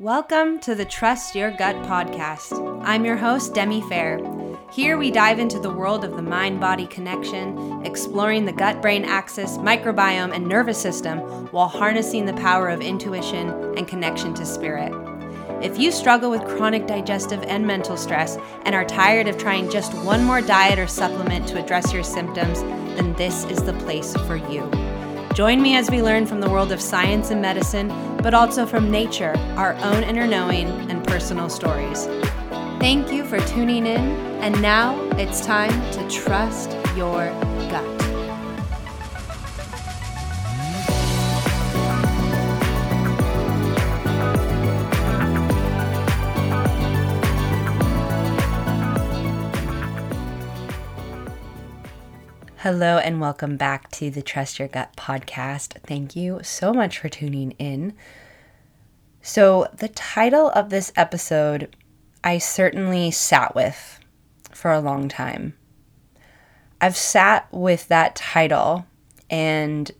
Welcome to the Trust Your Gut podcast. I'm your host, Demi Fair. Here we dive into the world of the mind body connection, exploring the gut brain axis, microbiome, and nervous system while harnessing the power of intuition and connection to spirit. If you struggle with chronic digestive and mental stress and are tired of trying just one more diet or supplement to address your symptoms, then this is the place for you. Join me as we learn from the world of science and medicine, but also from nature, our own inner knowing, and personal stories. Thank you for tuning in, and now it's time to trust your gut. Hello, and welcome back to the Trust Your Gut podcast. Thank you so much for tuning in. So, the title of this episode, I certainly sat with for a long time. I've sat with that title and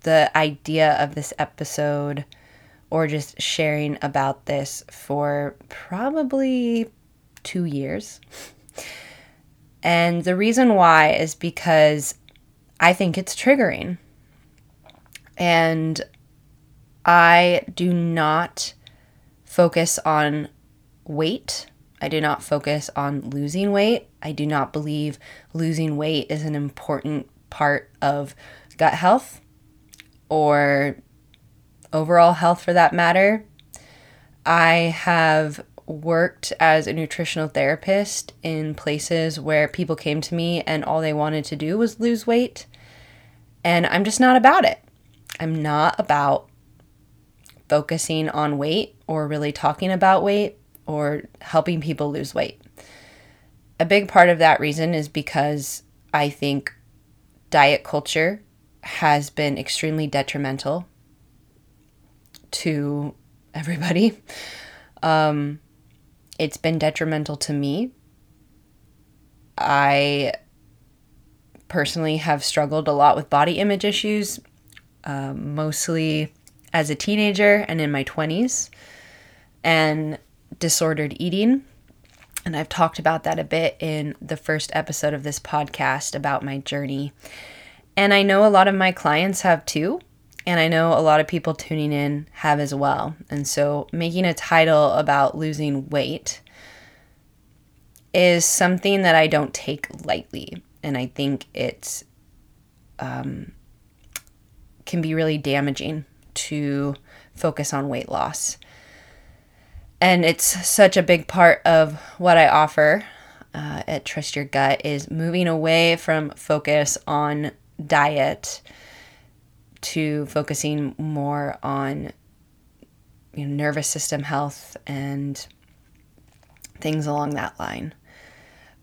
the idea of this episode or just sharing about this for probably two years. And the reason why is because I think it's triggering. And I do not focus on weight. I do not focus on losing weight. I do not believe losing weight is an important part of gut health or overall health for that matter. I have worked as a nutritional therapist in places where people came to me and all they wanted to do was lose weight. And I'm just not about it. I'm not about focusing on weight or really talking about weight or helping people lose weight. A big part of that reason is because I think diet culture has been extremely detrimental to everybody. Um, it's been detrimental to me. I personally have struggled a lot with body image issues, uh, mostly as a teenager and in my 20s, and disordered eating. And I've talked about that a bit in the first episode of this podcast about my journey. And I know a lot of my clients have too. And I know a lot of people tuning in have as well. And so making a title about losing weight is something that I don't take lightly. And I think it um, can be really damaging to focus on weight loss. And it's such a big part of what I offer uh, at Trust Your Gut is moving away from focus on diet to focusing more on you know, nervous system health and things along that line.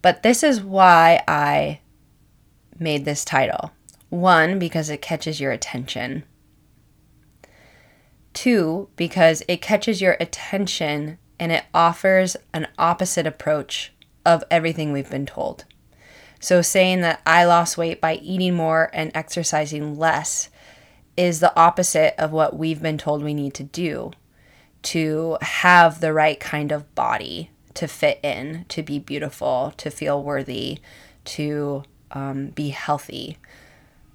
But this is why I made this title. One, because it catches your attention. Two, because it catches your attention and it offers an opposite approach of everything we've been told. So, saying that I lost weight by eating more and exercising less is the opposite of what we've been told we need to do to have the right kind of body to fit in, to be beautiful, to feel worthy, to um, be healthy,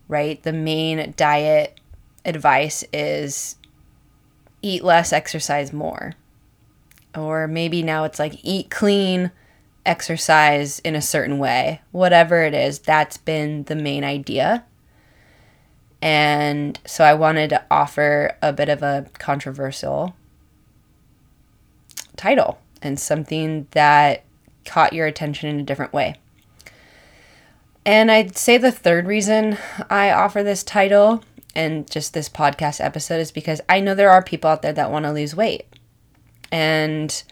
right? The main diet advice is eat less, exercise more. Or maybe now it's like eat clean, exercise in a certain way. Whatever it is, that's been the main idea. And so I wanted to offer a bit of a controversial title and something that caught your attention in a different way. And I'd say the third reason I offer this title and just this podcast episode is because I know there are people out there that want to lose weight. And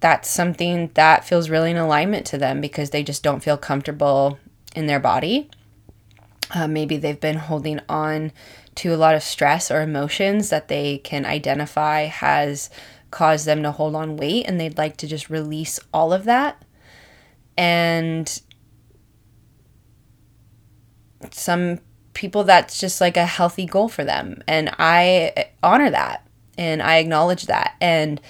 that's something that feels really in alignment to them because they just don't feel comfortable in their body uh, maybe they've been holding on to a lot of stress or emotions that they can identify has caused them to hold on weight and they'd like to just release all of that. And some people that's just like a healthy goal for them and I honor that. And I acknowledge that. And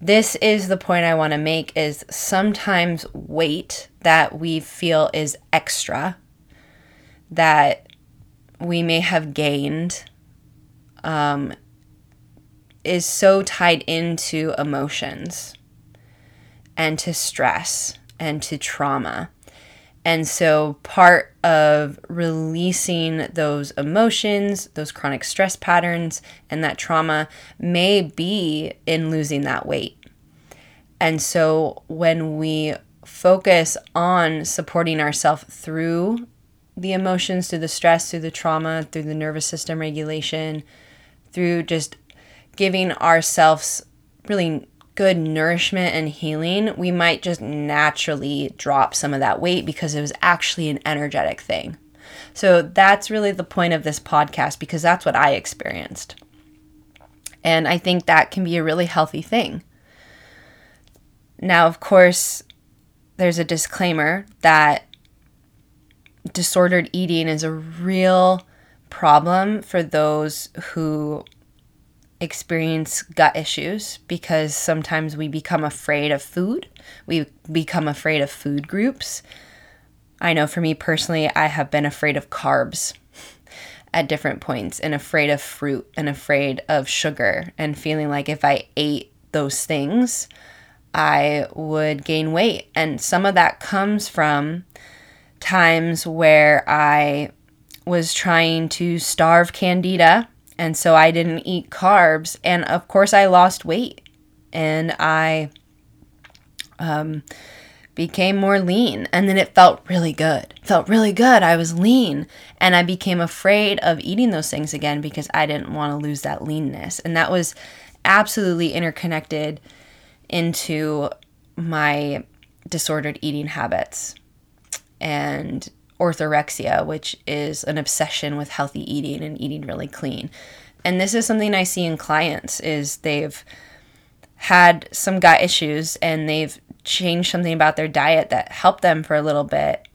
this is the point I want to make is sometimes weight that we feel is extra that we may have gained um, is so tied into emotions and to stress and to trauma. And so, part of releasing those emotions, those chronic stress patterns, and that trauma may be in losing that weight. And so, when we focus on supporting ourselves through the emotions, through the stress, through the trauma, through the nervous system regulation, through just giving ourselves really good nourishment and healing, we might just naturally drop some of that weight because it was actually an energetic thing. So that's really the point of this podcast because that's what I experienced. And I think that can be a really healthy thing. Now, of course, there's a disclaimer that disordered eating is a real problem for those who experience gut issues because sometimes we become afraid of food. We become afraid of food groups. I know for me personally, I have been afraid of carbs at different points and afraid of fruit and afraid of sugar and feeling like if I ate those things, I would gain weight. And some of that comes from times where I was trying to starve candida and so I didn't eat carbs. And of course, I lost weight and I um, became more lean. And then it felt really good. It felt really good. I was lean. And I became afraid of eating those things again because I didn't want to lose that leanness. And that was absolutely interconnected into my disordered eating habits. And orthorexia, which is an obsession with healthy eating and eating really clean. And this is something I see in clients is they've had some gut issues and they've changed something about their diet that helped them for a little bit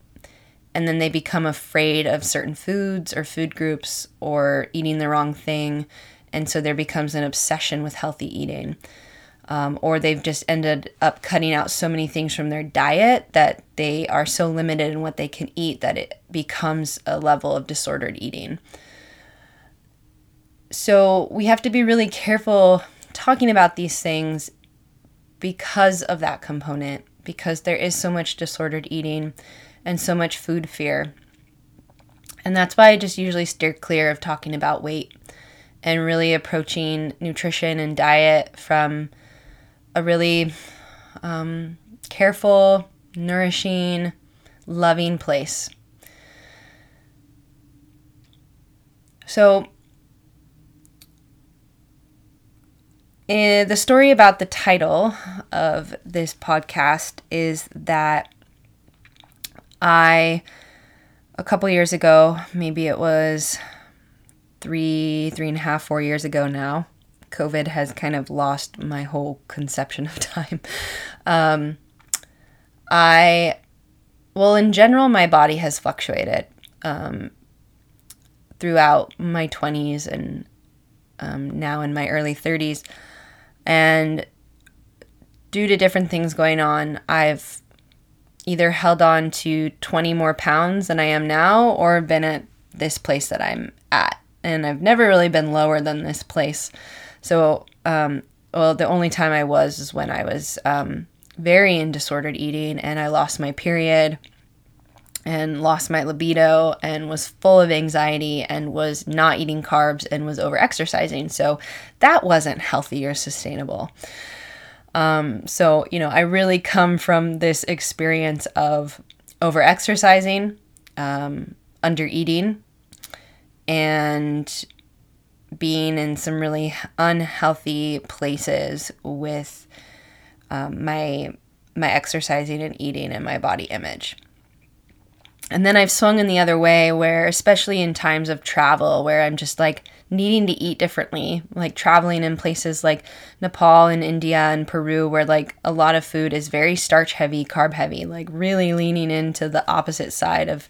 and then they become afraid of certain foods or food groups or eating the wrong thing and so there becomes an obsession with healthy eating um, or they've just ended up cutting out so many things from their diet that they are so limited in what they can eat that it becomes a level of disordered eating. So we have to be really careful talking about these things because of that component, because there is so much disordered eating and so much food fear. And that's why I just usually steer clear of talking about weight and really approaching nutrition and diet from a really um, careful, nourishing, loving place. So, eh, the story about the title of this podcast is that I, a couple years ago, maybe it was three, three and a half, four years ago now, COVID has kind of lost my whole conception of time. Um, I, well, in general, my body has fluctuated um, throughout my 20s and um, now in my early 30s. And due to different things going on, I've either held on to 20 more pounds than I am now or been at this place that I'm at. And I've never really been lower than this place. So, um, well, the only time I was is when I was um, very in disordered eating and I lost my period and lost my libido and was full of anxiety and was not eating carbs and was over exercising. So that wasn't healthy or sustainable. Um, so, you know, I really come from this experience of over exercising, um, under eating, and being in some really unhealthy places with um, my my exercising and eating and my body image. And then I've swung in the other way where especially in times of travel where I'm just like needing to eat differently, like traveling in places like Nepal and India and Peru where like a lot of food is very starch heavy, carb heavy, like really leaning into the opposite side of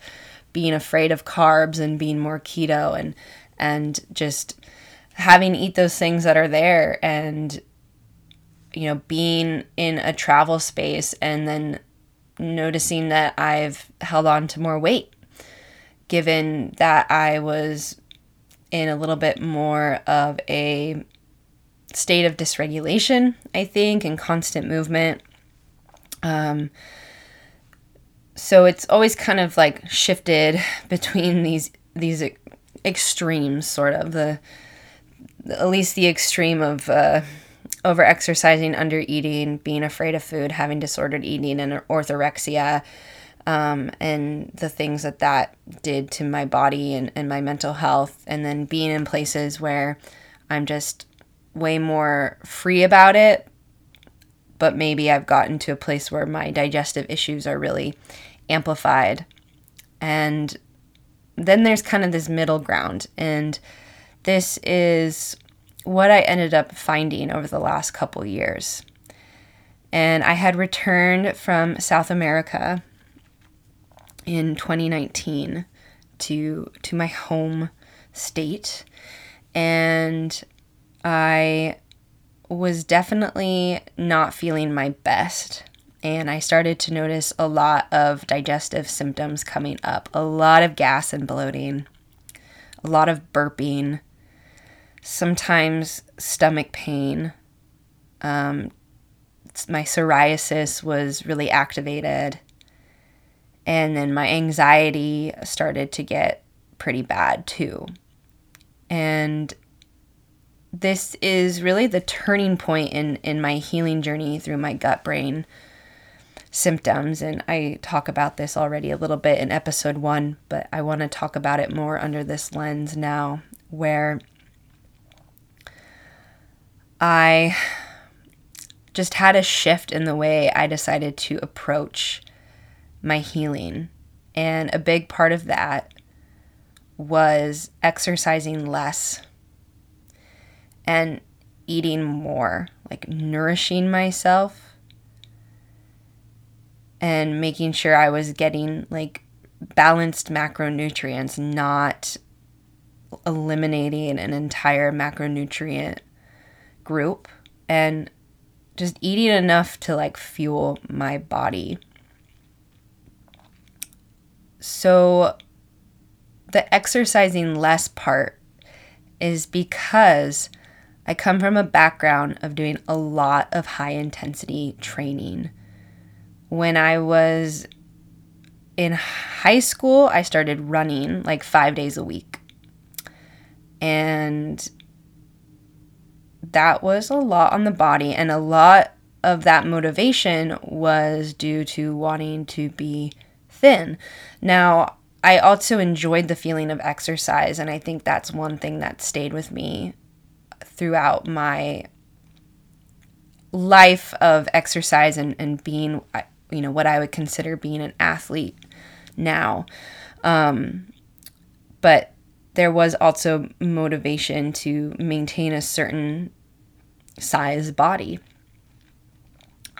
being afraid of carbs and being more keto and and just having eat those things that are there and you know being in a travel space and then noticing that I've held on to more weight given that I was in a little bit more of a state of dysregulation, I think, and constant movement. Um, so it's always kind of like shifted between these these extremes, sort of the at least the extreme of uh, over exercising, under eating, being afraid of food, having disordered eating, and orthorexia, um, and the things that that did to my body and, and my mental health, and then being in places where I'm just way more free about it, but maybe I've gotten to a place where my digestive issues are really amplified. And then there's kind of this middle ground. And this is what I ended up finding over the last couple years. And I had returned from South America in 2019 to to my home state and I was definitely not feeling my best and I started to notice a lot of digestive symptoms coming up, a lot of gas and bloating, a lot of burping, sometimes stomach pain. Um, my psoriasis was really activated. And then my anxiety started to get pretty bad too. And this is really the turning point in, in my healing journey through my gut brain symptoms. And I talk about this already a little bit in episode one, but I want to talk about it more under this lens now, where I just had a shift in the way I decided to approach my healing. And a big part of that was exercising less and eating more, like nourishing myself and making sure I was getting like balanced macronutrients, not eliminating an entire macronutrient group and just eating enough to like fuel my body. So the exercising less part is because I come from a background of doing a lot of high intensity training. When I was in high school, I started running like five days a week. And that was a lot on the body, and a lot of that motivation was due to wanting to be thin. Now, I also enjoyed the feeling of exercise, and I think that's one thing that stayed with me throughout my life of exercise and, and being, you know, what I would consider being an athlete now. Um, but there was also motivation to maintain a certain size body.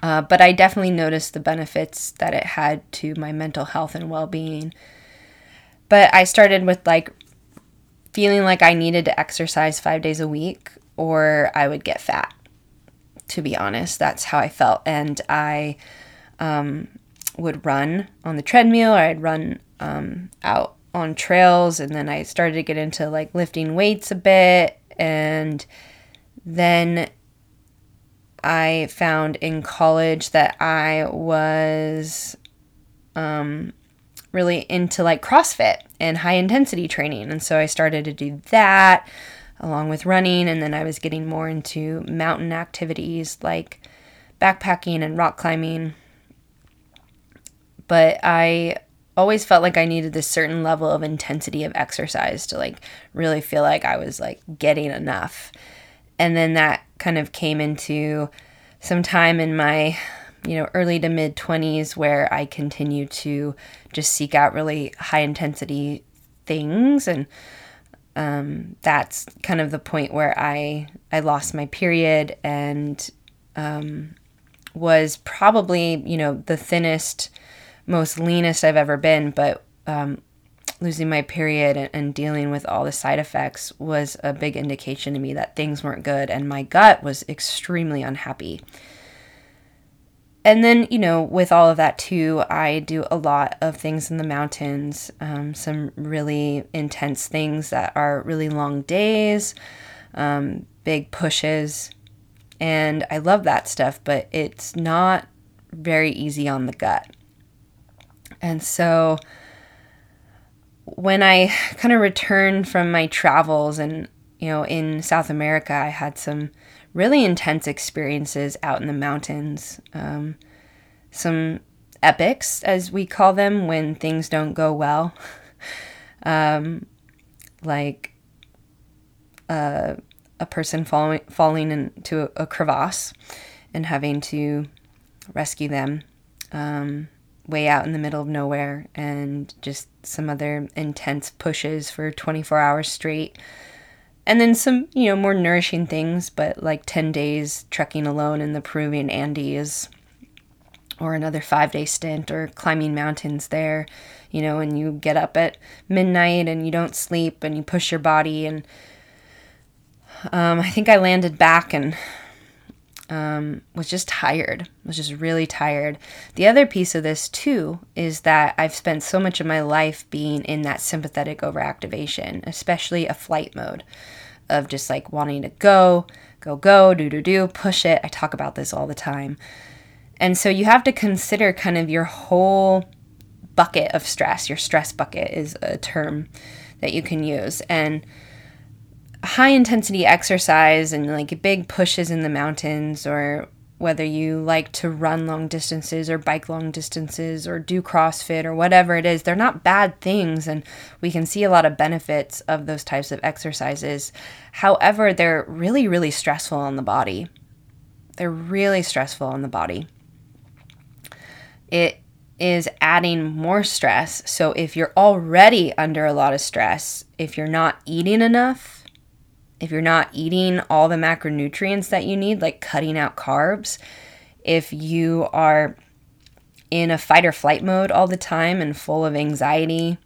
Uh, but I definitely noticed the benefits that it had to my mental health and well being. But I started with like feeling like I needed to exercise five days a week or I would get fat. To be honest, that's how I felt. And I um, would run on the treadmill or I'd run um, out on trails. And then I started to get into like lifting weights a bit. And then I found in college that I was um, really into like CrossFit and high intensity training. And so I started to do that along with running. And then I was getting more into mountain activities like backpacking and rock climbing. But I always felt like I needed this certain level of intensity of exercise to like really feel like I was like getting enough. And then that kind of came into some time in my you know early to mid 20s where I continued to just seek out really high intensity things and um, that's kind of the point where I I lost my period and um, was probably you know the thinnest, most leanest I've ever been, but um, losing my period and, and dealing with all the side effects was a big indication to me that things weren't good and my gut was extremely unhappy. And then, you know, with all of that too, I do a lot of things in the mountains, um, some really intense things that are really long days, um, big pushes. And I love that stuff, but it's not very easy on the gut. And so, when I kind of returned from my travels and, you know, in South America, I had some really intense experiences out in the mountains. Um, some epics, as we call them, when things don't go well. um, like uh, a person falling, falling into a, a, crevasse and having to rescue them. Um, way out in the middle of nowhere and just some other intense pushes for 24 hours straight. And then some, you know, more nourishing things, but like 10 days trekking alone in the Peruvian Andes or another five day stint or climbing mountains there, you know, and you get up at midnight and you don't sleep and you push your body. And um, I think I landed back and um, was just tired, was just really tired. The other piece of this, too, is that I've spent so much of my life being in that sympathetic overactivation, especially a flight mode of just like wanting to go, go, go, do, do, do, push it. I talk about this all the time. And so you have to consider kind of your whole bucket of stress. Your stress bucket is a term that you can use. And high intensity exercise and like big pushes in the mountains or whether you like to run long distances or bike long distances or do CrossFit or whatever it is, they're not bad things. And we can see a lot of benefits of those types of exercises. However, they're really, really stressful on the body. They're really stressful on the body. It is adding more stress. So if you're already under a lot of stress, if you're not eating enough, if you're not eating all the macronutrients that you need, like cutting out carbs, if you are in a fight or flight mode all the time and full of anxiety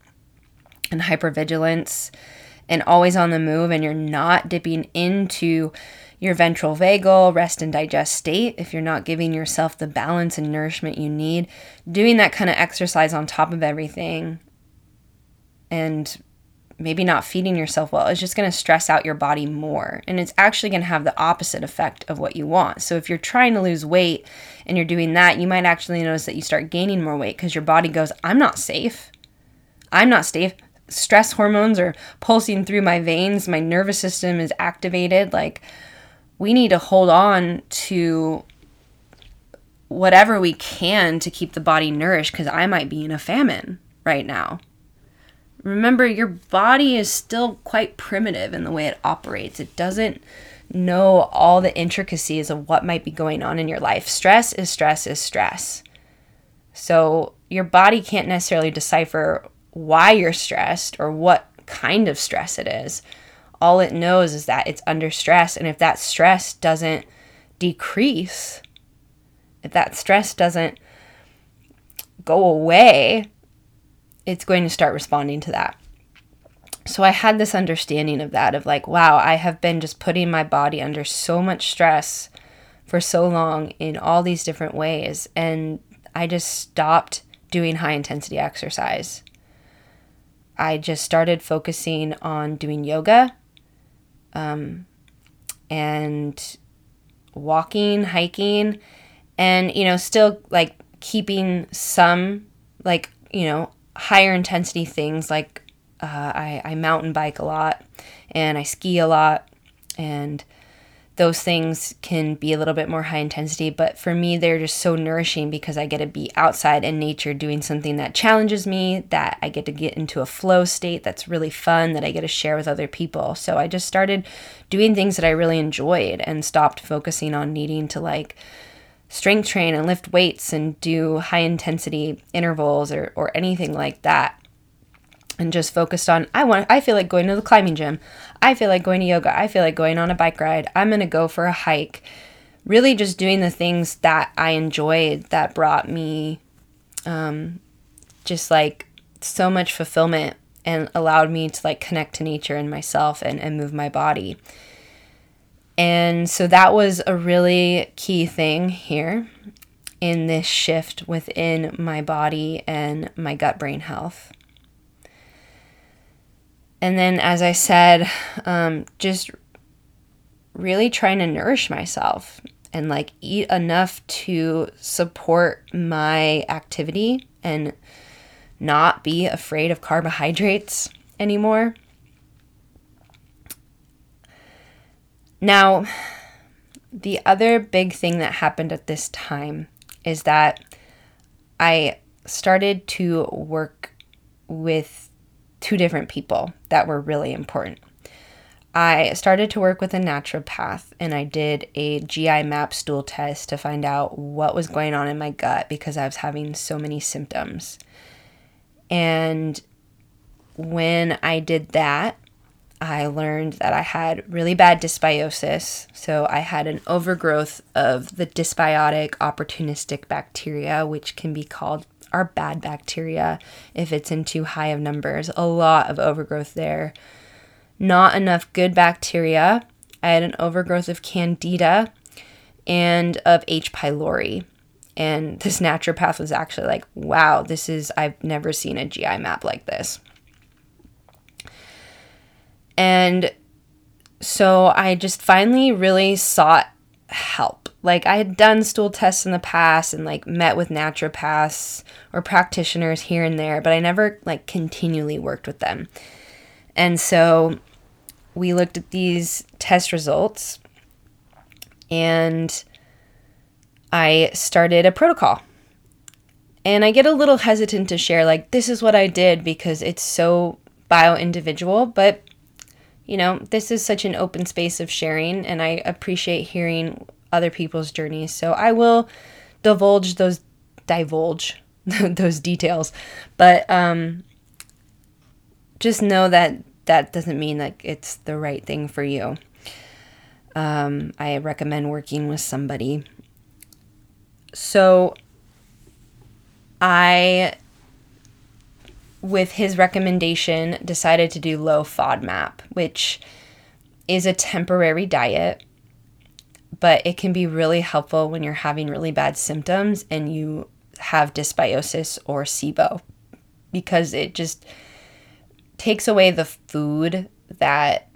and hypervigilance and always on the move, and you're not dipping into your ventral vagal rest and digest state, if you're not giving yourself the balance and nourishment you need, doing that kind of exercise on top of everything and maybe not feeding yourself well is just going to stress out your body more. And it's actually going to have the opposite effect of what you want. So if you're trying to lose weight and you're doing that, you might actually notice that you start gaining more weight because your body goes, I'm not safe. I'm not safe. Stress hormones are pulsing through my veins. My nervous system is activated. Like, we need to hold on to whatever we can to keep the body nourished because I might be in a famine right now. Remember, your body is still quite primitive in the way it operates. It doesn't know all the intricacies of what might be going on in your life. Stress is stress is stress. So, your body can't necessarily decipher why you're stressed or what kind of stress it is. All it knows is that it's under stress. And if that stress doesn't decrease, if that stress doesn't go away, it's going to start responding to that. So I had this understanding of that of like, wow, I have been just putting my body under so much stress for so long in all these different ways. And I just stopped doing high intensity exercise. I just started focusing on doing yoga um, and walking, hiking, and, you know, still like keeping some like, you know, higher intensity things like uh, I, I mountain bike a lot and I ski a lot and those things can be a little bit more high intensity, but for me, they're just so nourishing because I get to be outside in nature doing something that challenges me, that I get to get into a flow state that's really fun, that I get to share with other people. So I just started doing things that I really enjoyed and stopped focusing on needing to like strength train and lift weights and do high intensity intervals or, or anything like that and just focused on I want I feel like going to the climbing gym. I feel like going to yoga. I feel like going on a bike ride. I'm going to go for a hike. Really just doing the things that I enjoyed that brought me um, just like so much fulfillment and allowed me to like connect to nature and myself and, and move my body. And so that was a really key thing here in this shift within my body and my gut brain health. And then, as I said, um, just really trying to nourish myself and like eat enough to support my activity and not be afraid of carbohydrates anymore. Now, the other big thing that happened at this time is that I started to work with two different people that were really important. I started to work with a naturopath and I did a GI map stool test to find out what was going on in my gut because I was having so many symptoms. And when I did that, I learned that I had really bad dysbiosis. So I had an overgrowth of the dysbiotic opportunistic bacteria, which can be called our bad bacteria if it's in too high of numbers. A lot of overgrowth there. Not enough good bacteria. I had an overgrowth of candida and of H. pylori. And this naturopath was actually like, wow, this is, I've never seen a GI map like this. And so I just finally really sought help. Like I had done stool tests in the past and like met with naturopaths or practitioners here and there, but I never like continually worked with them. And so we looked at these test results and I started a protocol. And I get a little hesitant to share like this is what I did because it's so bio individual, but you know, this is such an open space of sharing, and I appreciate hearing other people's journeys. So I will divulge those, divulge those details, but um, just know that that doesn't mean that it's the right thing for you. Um, I recommend working with somebody. So I with his recommendation, decided to do low FODMAP, which is a temporary diet, but it can be really helpful when you're having really bad symptoms and you have dysbiosis or SIBO because it just takes away the food that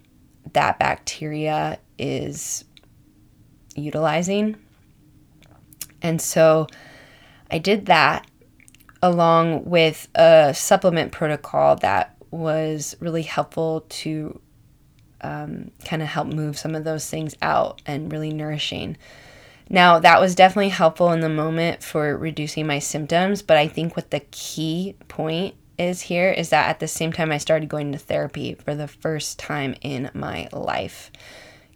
that bacteria is utilizing. And so I did that along with a supplement protocol that was really helpful to um, kind of help move some of those things out and really nourishing. Now, that was definitely helpful in the moment for reducing my symptoms, but I think what the key point is here is that at the same time I started going to therapy for the first time in my life.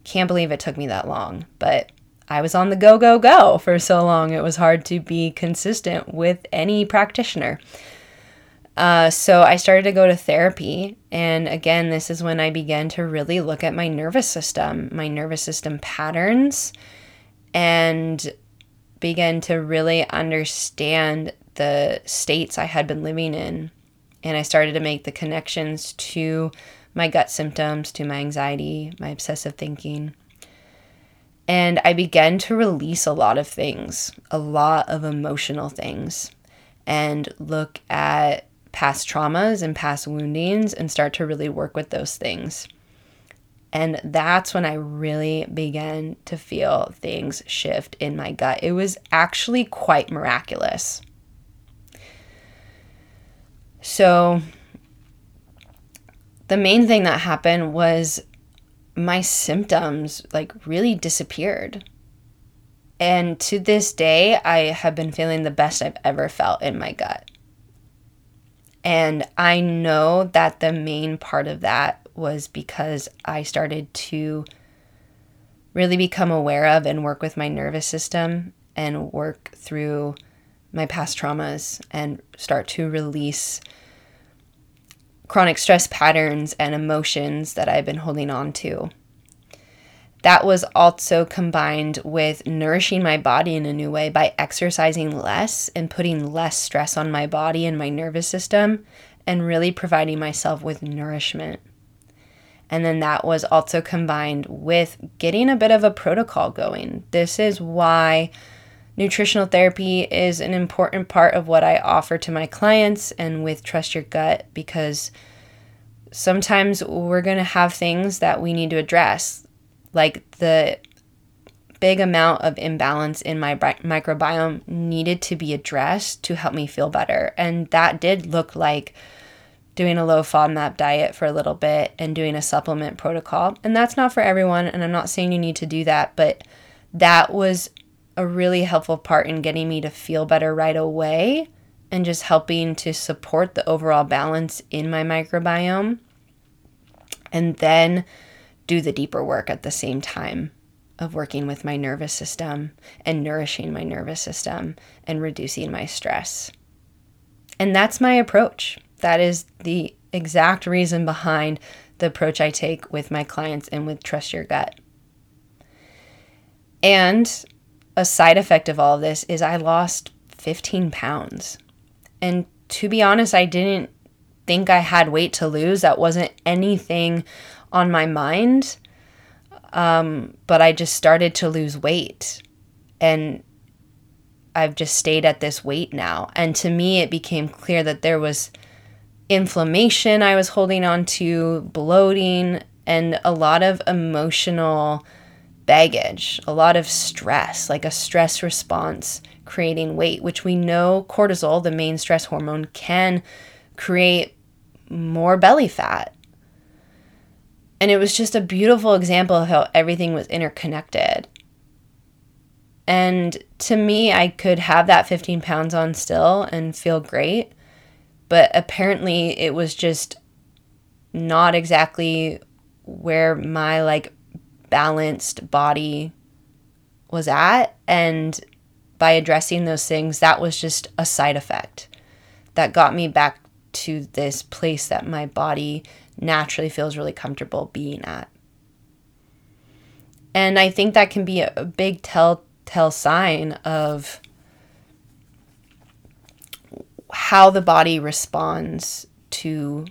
Can't believe it took me that long, but I was on the go, go, go for so long. It was hard to be consistent with any practitioner. Uh, so I started to go to therapy. And again, this is when I began to really look at my nervous system, my nervous system patterns, and began to really understand the states I had been living in. And I started to make the connections to my gut symptoms, to my anxiety, my obsessive thinking. And I began to release a lot of things, a lot of emotional things, and look at past traumas and past woundings and start to really work with those things. And that's when I really began to feel things shift in my gut. It was actually quite miraculous. So, the main thing that happened was my symptoms like really disappeared. And to this day, I have been feeling the best I've ever felt in my gut. And I know that the main part of that was because I started to really become aware of and work with my nervous system and work through my past traumas and start to release chronic stress patterns and emotions that I've been holding on to. That was also combined with nourishing my body in a new way by exercising less and putting less stress on my body and my nervous system and really providing myself with nourishment. And then that was also combined with getting a bit of a protocol going. This is why nutritional therapy is an important part of what I offer to my clients and with Trust Your Gut because sometimes we're going to have things that we need to address, like the big amount of imbalance in my microbiome needed to be addressed to help me feel better. And that did look like doing a low FODMAP diet for a little bit and doing a supplement protocol. And that's not for everyone. And I'm not saying you need to do that, but that was a really helpful part in getting me to feel better right away and just helping to support the overall balance in my microbiome. And then do the deeper work at the same time of working with my nervous system and nourishing my nervous system and reducing my stress. And that's my approach. That is the exact reason behind the approach I take with my clients and with Trust Your Gut. And a side effect of all of this is I lost 15 pounds. And to be honest, I didn't think I had weight to lose. That wasn't anything on my mind. Um, but I just started to lose weight. And I've just stayed at this weight now. And to me, it became clear that there was inflammation I was holding on to, bloating, and a lot of emotional baggage, a lot of stress, like a stress response creating weight, which we know cortisol, the main stress hormone, can create more belly fat. And it was just a beautiful example of how everything was interconnected. And to me, I could have that 15 pounds on still and feel great but apparently it was just not exactly where my like balanced body was at and by addressing those things that was just a side effect that got me back to this place that my body naturally feels really comfortable being at and i think that can be a big telltale sign of how the body responds to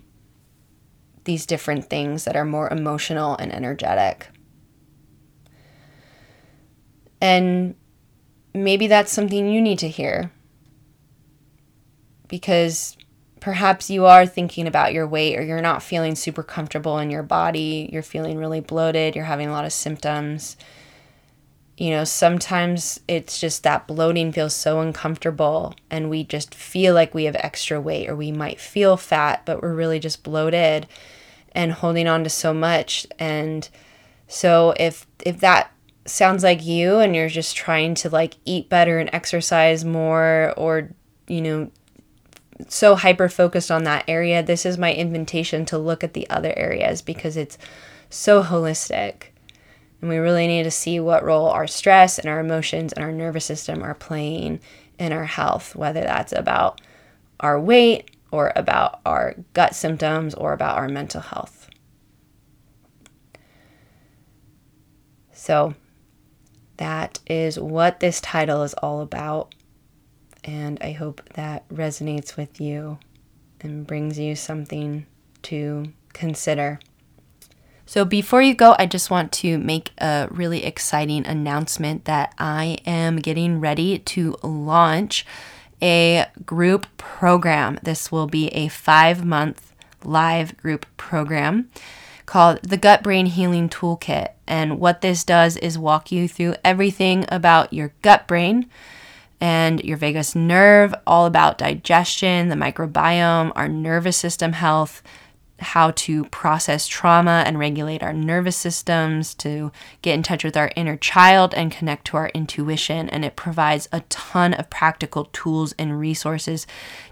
these different things that are more emotional and energetic. And maybe that's something you need to hear. Because perhaps you are thinking about your weight or you're not feeling super comfortable in your body, you're feeling really bloated, you're having a lot of symptoms. You know, sometimes it's just that bloating feels so uncomfortable and we just feel like we have extra weight or we might feel fat, but we're really just bloated and holding on to so much. And so if if that sounds like you and you're just trying to like eat better and exercise more or, you know, so hyper focused on that area, this is my invitation to look at the other areas because it's so holistic. And we really need to see what role our stress and our emotions and our nervous system are playing in our health, whether that's about our weight or about our gut symptoms or about our mental health. So, that is what this title is all about. And I hope that resonates with you and brings you something to consider. So, before you go, I just want to make a really exciting announcement that I am getting ready to launch a group program. This will be a five month live group program called the Gut Brain Healing Toolkit. And what this does is walk you through everything about your gut brain and your vagus nerve, all about digestion, the microbiome, our nervous system health how to process trauma and regulate our nervous systems, to get in touch with our inner child and connect to our intuition. And it provides a ton of practical tools and resources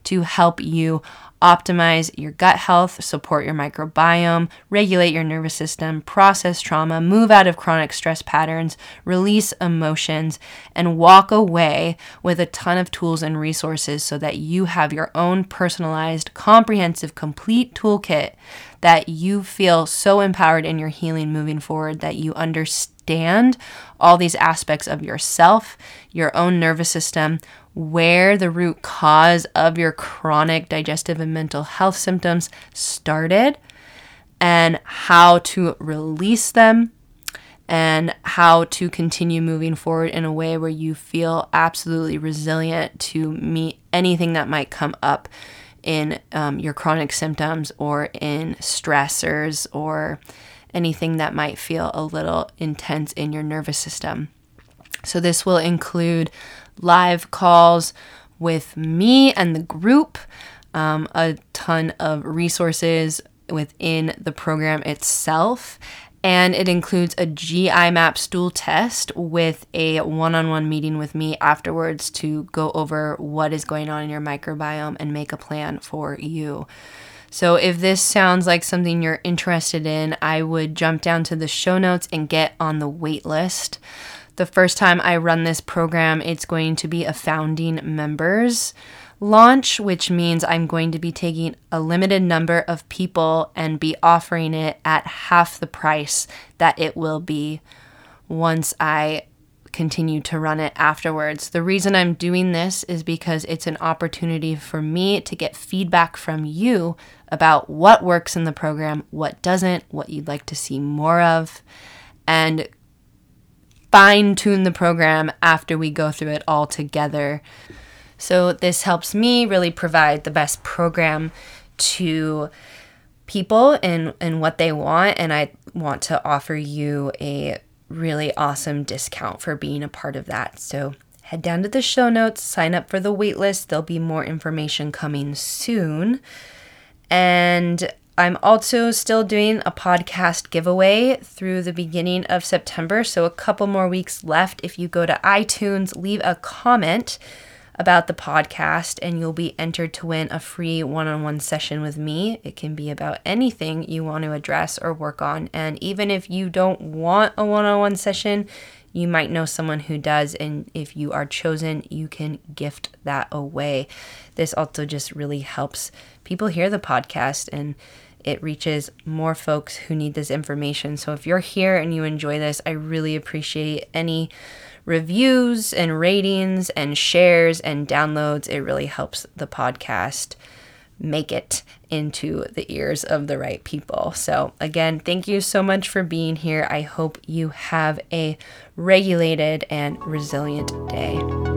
to help you optimize your gut health, support your microbiome, regulate your nervous system, process trauma, move out of chronic stress patterns, release emotions, and walk away with a ton of tools and resources so that you have your own personalized, comprehensive, complete toolkit that you feel so empowered in your healing moving forward that you understand all these aspects of yourself, your own nervous system, where the root cause of your chronic digestive and mental health symptoms started and how to release them and how to continue moving forward in a way where you feel absolutely resilient to meet anything that might come up in um, your chronic symptoms or in stressors or anything that might feel a little intense in your nervous system. So, this will include live calls with me and the group, um, a ton of resources within the program itself. And it includes a GI map stool test with a one on one meeting with me afterwards to go over what is going on in your microbiome and make a plan for you. So, if this sounds like something you're interested in, I would jump down to the show notes and get on the wait list. The first time I run this program, it's going to be a founding members launch, which means I'm going to be taking a limited number of people and be offering it at half the price that it will be once I continue to run it afterwards. The reason I'm doing this is because it's an opportunity for me to get feedback from you about what works in the program, what doesn't, what you'd like to see more of, and fine tune the program after we go through it all together. So, this helps me really provide the best program to people and, and what they want. And I want to offer you a really awesome discount for being a part of that. So, head down to the show notes, sign up for the waitlist. There'll be more information coming soon. And I'm also still doing a podcast giveaway through the beginning of September. So, a couple more weeks left. If you go to iTunes, leave a comment about the podcast, and you'll be entered to win a free one on one session with me. It can be about anything you want to address or work on. And even if you don't want a one on one session, you might know someone who does. And if you are chosen, you can gift that away. This also just really helps people hear the podcast and it reaches more folks who need this information. So if you're here and you enjoy this, I really appreciate any reviews and ratings and shares and downloads. It really helps the podcast make it into the ears of the right people. So, again, thank you so much for being here. I hope you have a regulated and resilient day.